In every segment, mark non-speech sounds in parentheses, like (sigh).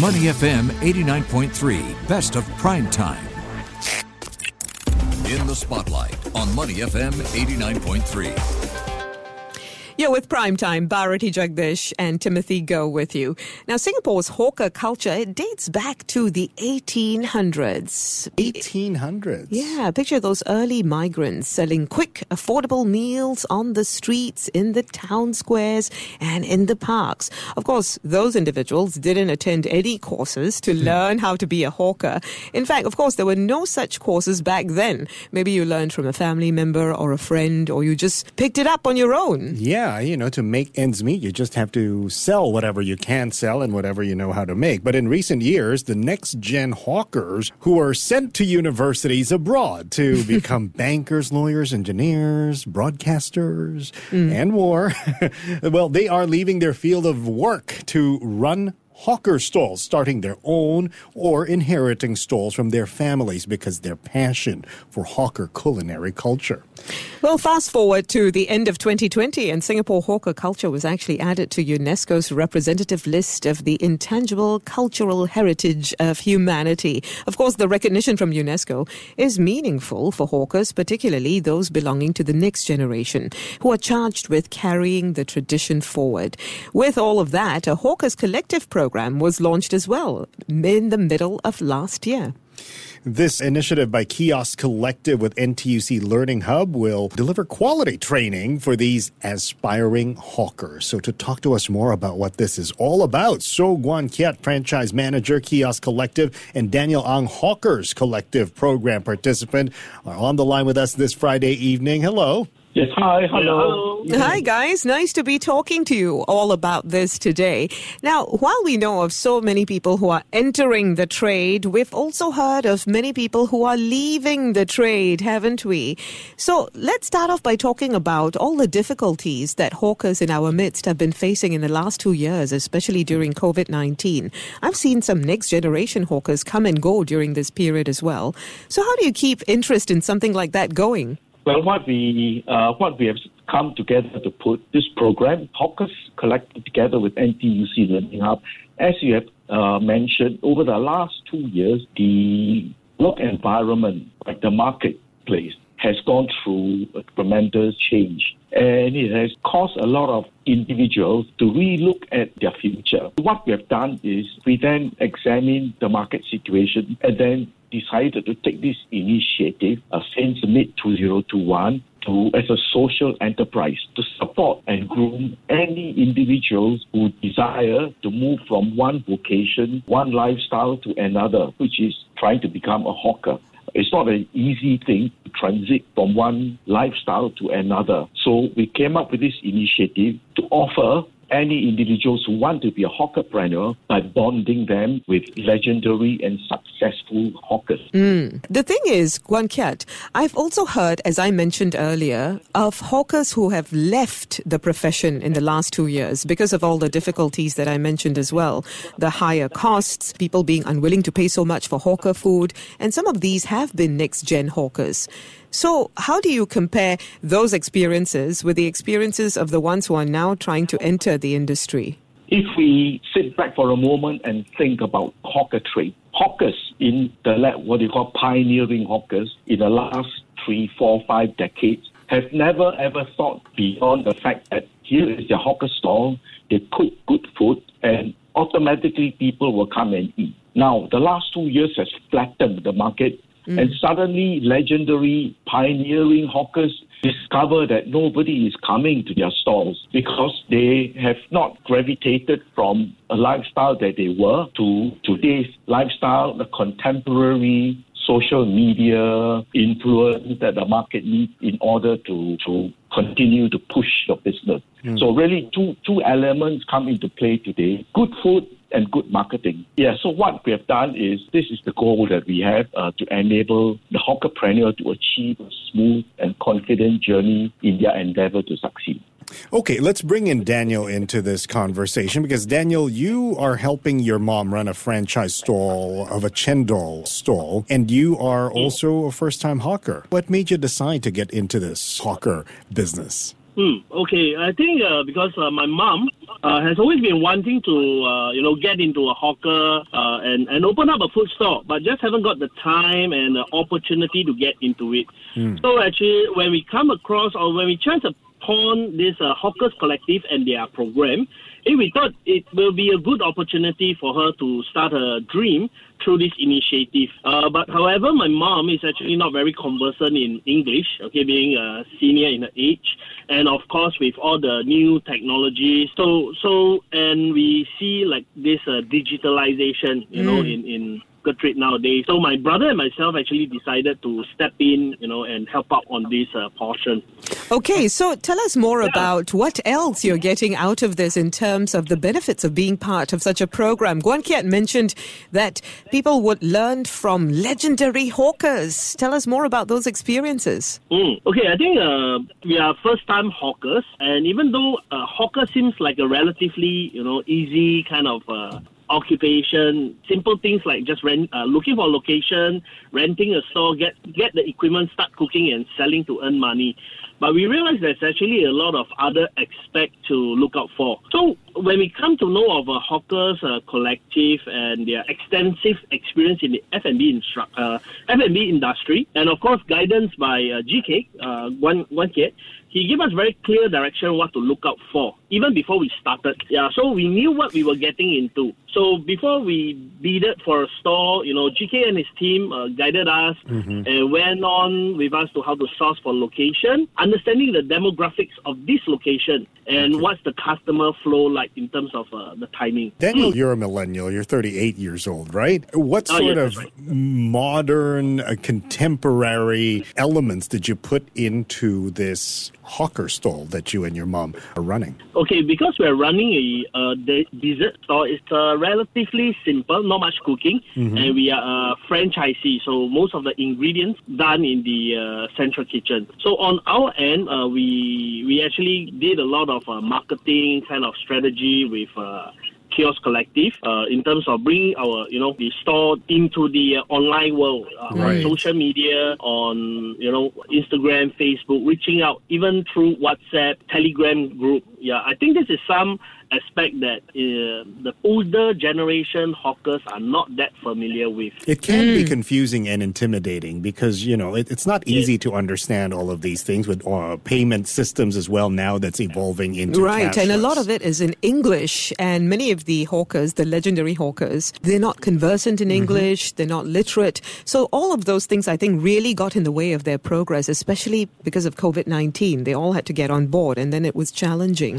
Money FM 89.3, best of prime time. In the spotlight on Money FM 89.3. You're with Primetime, Bharati Jagdish and Timothy Go with you. Now, Singapore's hawker culture it dates back to the 1800s. 1800s? Yeah, picture those early migrants selling quick, affordable meals on the streets, in the town squares, and in the parks. Of course, those individuals didn't attend any courses to hmm. learn how to be a hawker. In fact, of course, there were no such courses back then. Maybe you learned from a family member or a friend, or you just picked it up on your own. Yeah yeah, you know, to make ends meet, you just have to sell whatever you can sell and whatever you know how to make. But in recent years, the next gen hawkers who are sent to universities abroad to (laughs) become bankers, lawyers, engineers, broadcasters, mm. and more, (laughs) well, they are leaving their field of work to run hawker stalls, starting their own or inheriting stalls from their families because their passion for hawker culinary culture. Well, fast forward to the end of 2020, and Singapore hawker culture was actually added to UNESCO's representative list of the intangible cultural heritage of humanity. Of course, the recognition from UNESCO is meaningful for hawkers, particularly those belonging to the next generation, who are charged with carrying the tradition forward. With all of that, a Hawkers Collective program was launched as well in the middle of last year. This initiative by Kiosk Collective with NTUC Learning Hub will deliver quality training for these aspiring hawkers. So, to talk to us more about what this is all about, So Guan Kiat, franchise manager, Kiosk Collective, and Daniel Ang Hawkers Collective program participant, are on the line with us this Friday evening. Hello. Yes, hi, hello. Hi, guys. Nice to be talking to you all about this today. Now, while we know of so many people who are entering the trade, we've also heard of many people who are leaving the trade, haven't we? So let's start off by talking about all the difficulties that hawkers in our midst have been facing in the last two years, especially during COVID 19. I've seen some next generation hawkers come and go during this period as well. So, how do you keep interest in something like that going? Well, what we uh, what we have come together to put this program, Hawkers Collective together with NTUC Learning Hub, as you have uh, mentioned, over the last two years, the work environment, like the marketplace, has gone through a tremendous change. And it has caused a lot of individuals to relook at their future. What we have done is we then examine the market situation and then decided to take this initiative uh, since mid 2021 to as a social enterprise to support and groom any individuals who desire to move from one vocation, one lifestyle to another, which is trying to become a hawker. It's not an easy thing to transit from one lifestyle to another. So we came up with this initiative to offer any individuals who want to be a hawkerpreneur by bonding them with legendary and successful hawkers. Mm. The thing is, Guan Kiat, I've also heard, as I mentioned earlier, of hawkers who have left the profession in the last two years because of all the difficulties that I mentioned as well. The higher costs, people being unwilling to pay so much for hawker food, and some of these have been next gen hawkers. So, how do you compare those experiences with the experiences of the ones who are now trying to enter the industry? If we sit back for a moment and think about hawker trade, hawkers in the what you call pioneering hawkers in the last three, four, five decades have never ever thought beyond the fact that here is their hawker stall, they cook good food, and automatically people will come and eat. Now, the last two years has flattened the market Mm. And suddenly, legendary pioneering hawkers discover that nobody is coming to their stalls because they have not gravitated from a lifestyle that they were to today's lifestyle, the contemporary social media influence that the market needs in order to, to continue to push your business. Mm. So really two two elements come into play today. Good food and good marketing. Yeah, so what we have done is this is the goal that we have uh, to enable the hawkerpreneur to achieve a smooth and confident journey in their endeavor to succeed. Okay, let's bring in Daniel into this conversation because Daniel, you are helping your mom run a franchise stall of a chendol stall, and you are also a first time hawker. What made you decide to get into this hawker business? Hmm. Okay. I think uh, because uh, my mom uh, has always been wanting to, uh, you know, get into a hawker uh, and and open up a food store, but just haven't got the time and the opportunity to get into it. So actually, when we come across or when we chance upon this uh, hawkers collective and their program, eh, we thought it will be a good opportunity for her to start a dream through this initiative. Uh, but however, my mom is actually not very conversant in English, okay, being a senior in her age, and of course with all the new technology. So, so, and we see like this uh, digitalization, you know, in in trade nowadays. So my brother and myself actually decided to step in, you know, and help out on this uh, portion. Okay, so tell us more about what else you're getting out of this in terms of the benefits of being part of such a program. Guan Kiat mentioned that people would learn from legendary hawkers. Tell us more about those experiences. Mm. Okay, I think uh, we are first-time hawkers, and even though uh, hawker seems like a relatively, you know, easy kind of uh, occupation, simple things like just rent, uh, looking for a location, renting a store, get get the equipment, start cooking and selling to earn money. But we realize there's actually a lot of other aspects to look out for. So when we come to know of a hawkers uh, collective and their extensive experience in the F&B, instru- uh, F&B industry, and of course guidance by uh, GK, uh, Guan, Guan Kiat, he gave us very clear direction what to look out for even before we started. Yeah, so we knew what we were getting into. So before we bidded for a store, you know, GK and his team uh, guided us and went on with us to how to source for location, understanding the demographics of this location and what's the customer flow like in terms of uh, the timing. Daniel, you're a millennial. You're 38 years old, right? What Oh, sort yes, of right. modern, uh, contemporary elements did you put into this hawker stall that you and your mom are running? Okay, because we're running a uh, de- dessert store, it's uh, relatively simple, not much cooking, and we are a franchisee, so most of the ingredients done in the uh, central kitchen. So on our end, uh, we we actually did a lot of uh, marketing kind of strategy with. Uh, Kiosk Collective, uh, in terms of bringing our, you know, the store into the uh, online world, uh, Right. on social media, on, you know, Instagram, Facebook, reaching out even through WhatsApp, Telegram group. Yeah, I think this is some aspect that uh, the older generation hawkers are not that familiar with. It can be confusing and intimidating because, you know, it, it's not easy to understand all of these things with uh, payment systems as well now that's evolving into Right, and a lot of it is in English, and many of the hawkers, the legendary hawkers, they're not conversant in English, they're not literate. So all of those things, I think, really got in the way of their progress, especially because of COVID 19. They all had to get on board, and then it was challenging.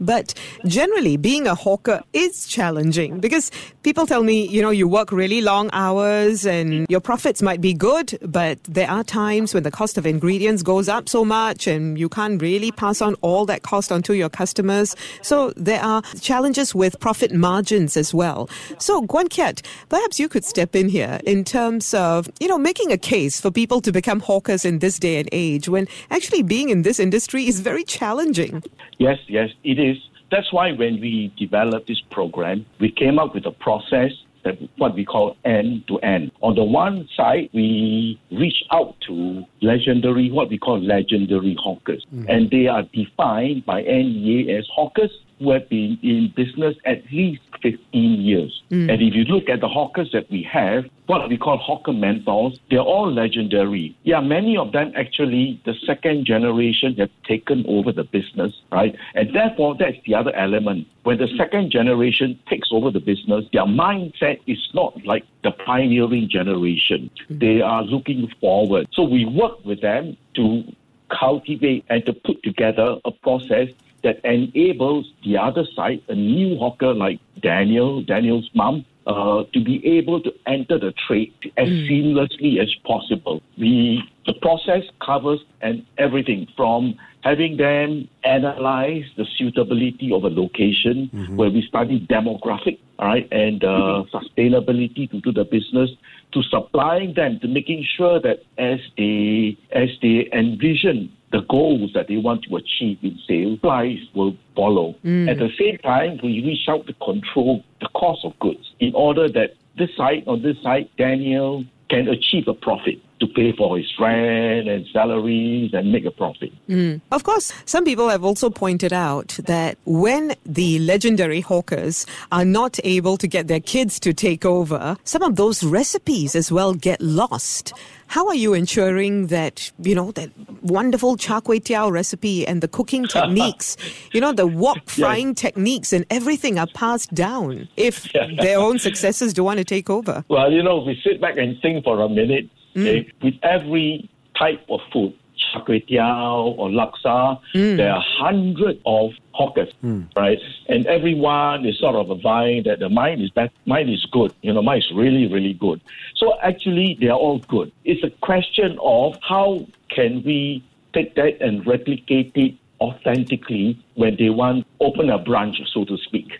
But generally, being a hawker is challenging because people tell me, you know, you work really long hours and your profits might be good, but there are times when the cost of ingredients goes up so much and you can't really pass on all that cost onto your customers. So there are challenges with profit margins as well. So Guan Kiat, perhaps you could step in here in terms of, you know, making a case for people to become hawkers in this day and age when actually being in this industry is very challenging. Yes, yes, it is. That's why when we developed this program, we came up with a process that what we call end to end. On the one side, we reach out to legendary, what we call legendary hawkers, mm-hmm. and they are defined by NEA as hawkers who have been in business at least 15 years. Mm. And if you look at the hawkers that we have, what we call hawker mentors, they're all legendary. Yeah, many of them actually, the second generation have taken over the business, right? And therefore, that's the other element. When the second generation takes over the business, their mindset is not like the pioneering generation. Mm. They are looking forward. So we work with them to cultivate and to put together a process that enables the other side, a new hawker like Daniel, Daniel's mom, uh, to be able to enter the trade as seamlessly as possible. We, the process covers and everything from having them analyze the suitability of a location where we study demographic, all right, and uh, sustainability to do the business, to supplying them, to making sure that as they as they envision the goals that they want to achieve in sales, price will follow. Mm. At the same time, we reach out to control the cost of goods in order that this side on this side, Daniel can achieve a profit. To pay for his rent and salaries and make a profit. Mm. Of course, some people have also pointed out that when the legendary hawkers are not able to get their kids to take over, some of those recipes as well get lost. How are you ensuring that, you know, that wonderful char kway teow recipe and the cooking (laughs) techniques, you know, the wok frying techniques and everything are passed down if (laughs) their own successors don't want to take over? Well, you know, we sit back and think for a minute. Mm. Okay, with every type of food, char kway teow or laksa, mm. there are hundreds of hawkers, mm. right? And everyone is sort of vying that the mine is best, mine is good. You know, mine is really, really good. So actually, they are all good. It's a question of how can we take that and replicate it authentically when they want open a branch, so to speak.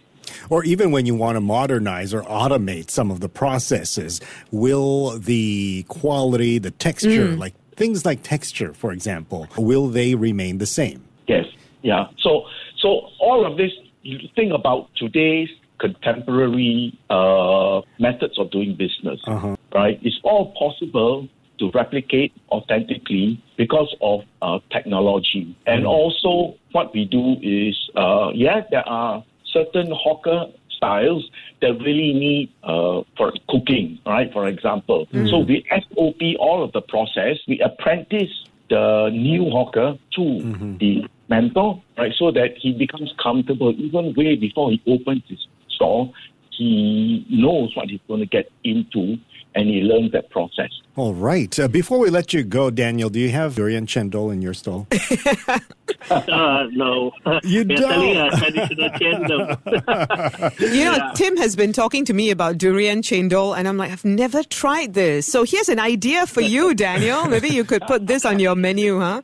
Or even when you want to modernize or automate some of the processes, will the quality, the texture, like things like texture, for example, will they remain the same? Yes, yeah. So, so all of this, you think about today's contemporary uh, methods of doing business, right? It's all possible to replicate authentically because of uh, technology. And also, what we do is, uh, yeah, there are certain hawker styles that really need uh, for cooking, right? For example, so we SOP all of the process. We apprentice the new hawker to the mentor, right? So that he becomes comfortable even way before he opens his store. He knows what he's going to get into, and he learns that process. All right. Uh, before we let you go, Daniel, do you have durian chendol in your stall? (laughs) Uh, no. You We're selling don't. a traditional chendol. (laughs) You know, Yeah. Tim has been talking to me about durian chendol, and I'm like, I've never tried this. So here's an idea for you, Daniel. Maybe you could put this on your menu, huh?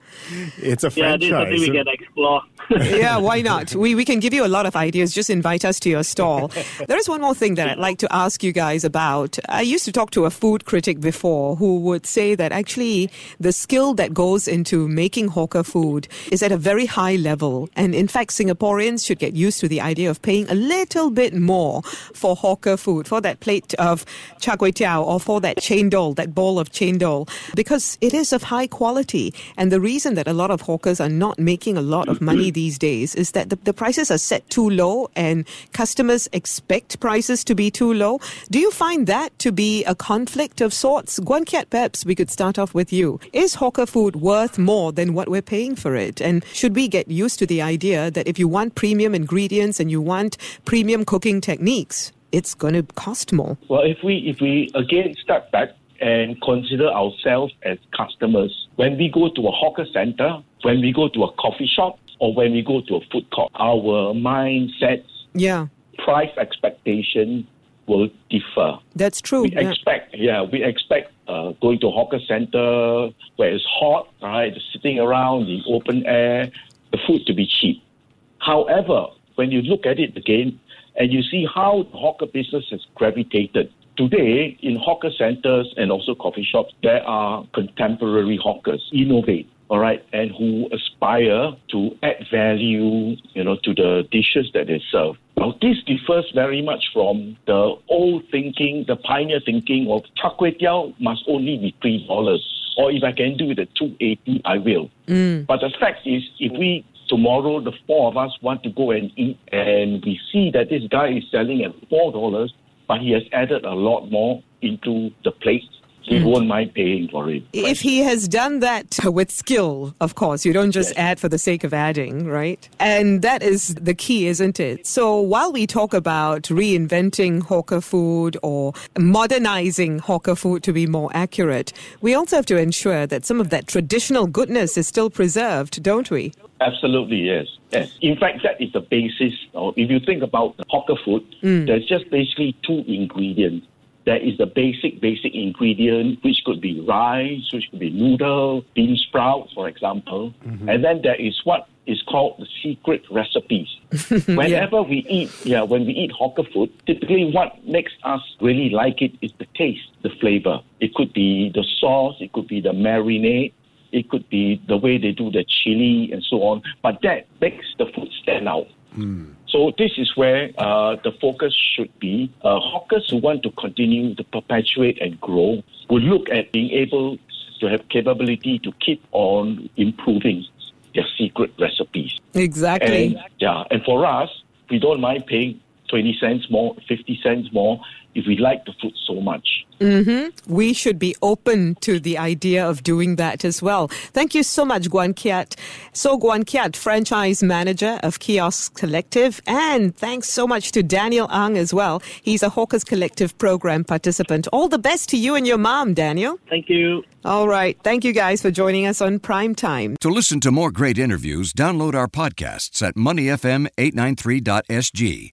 It's a yeah, this is something franchise. we can explore. Yeah, why not? We, we can give you a lot of ideas. Just invite us to your stall. (laughs) There is one more thing that I'd like to ask you guys about. I used to talk to a food critic before who would say that actually the skill that goes into making hawker food is at a very high level. And in fact, Singaporeans should get used to the idea of paying a little bit more for hawker food, for that plate of char kway teow or for that chendol, that bowl of chendol, because it is of high quality. And the reason that a lot of hawkers are not making a lot of money (clears throat) these days is that the, the prices are set too low and customers expect prices to be too low. Do you find that to be a conflict of sorts? Guan Kiat, perhaps we could start off with you. Is hawker food worth more than what we're paying for it? And should we get used to the idea that if you want premium ingredients and you want premium cooking techniques, it's going to cost more? Well, if we if we again step back and consider ourselves as customers, when we go to a hawker center, when we go to a coffee shop, or when we go to a food court, our mindsets, Yeah, price expectation will differ. that's true. We Yeah. expect, yeah, we expect uh, going to a hawker center where it's hot, right, sitting around the open air, the food to be cheap. However, when you look at it again and you see how the hawker business has gravitated, today in hawker centers and also coffee shops, there are contemporary hawkers, innovate, all right, and who aspire to add value, you know, to the dishes that they serve. Now, this differs very much from the old thinking, the pioneer thinking of char kway teow must only be three dollars, or if I can do it at two eighty, I will. Mm. But the fact is, if we tomorrow the four of us want to go and eat, and we see that this guy is selling at four dollars, but he has added a lot more into the plate, we hmm. won't mind paying for it. If he has done that (laughs) with skill, of course, you don't just add for the sake of adding, right? And that is the key, isn't it? So while we talk about reinventing hawker food or modernizing hawker food to be more accurate, we also have to ensure that some of that traditional goodness is still preserved, don't we? Absolutely, yes. yes. In fact, that is the basis. Or if you think about the hawker food, hmm. there's just basically two ingredients. There is the basic, basic ingredient, which could be rice, which could be noodle, bean sprouts, for example. Mm-hmm. And then there is what is called the secret recipes. (laughs) Whenever we eat, yeah, when we eat hawker food, typically what makes us really like it is the taste, the flavor. It could be the sauce, it could be the marinade, it could be the way they do the chili and so on. But that makes the food stand out. So this is where uh, the focus should be. Uh, hawkers who want to continue to perpetuate and grow will look at being able to have capability to keep on improving their secret recipes. Exactly. And yeah, and for us, we don't mind paying 20 cents more, 50 cents more if we like the food so much. Mm-hmm. we should be open to the idea of doing that as well. Thank you so much, Guan Kiat. So, Guan Kiat, franchise manager of Kiosk Collective, and thanks so much to Daniel Ang as well. He's a Hawkers Collective program participant. All the best to you and your mom, Daniel. Thank you. All right. Thank you guys for joining us on Prime Time. To listen to more great interviews, download our podcasts at moneyfm893.sg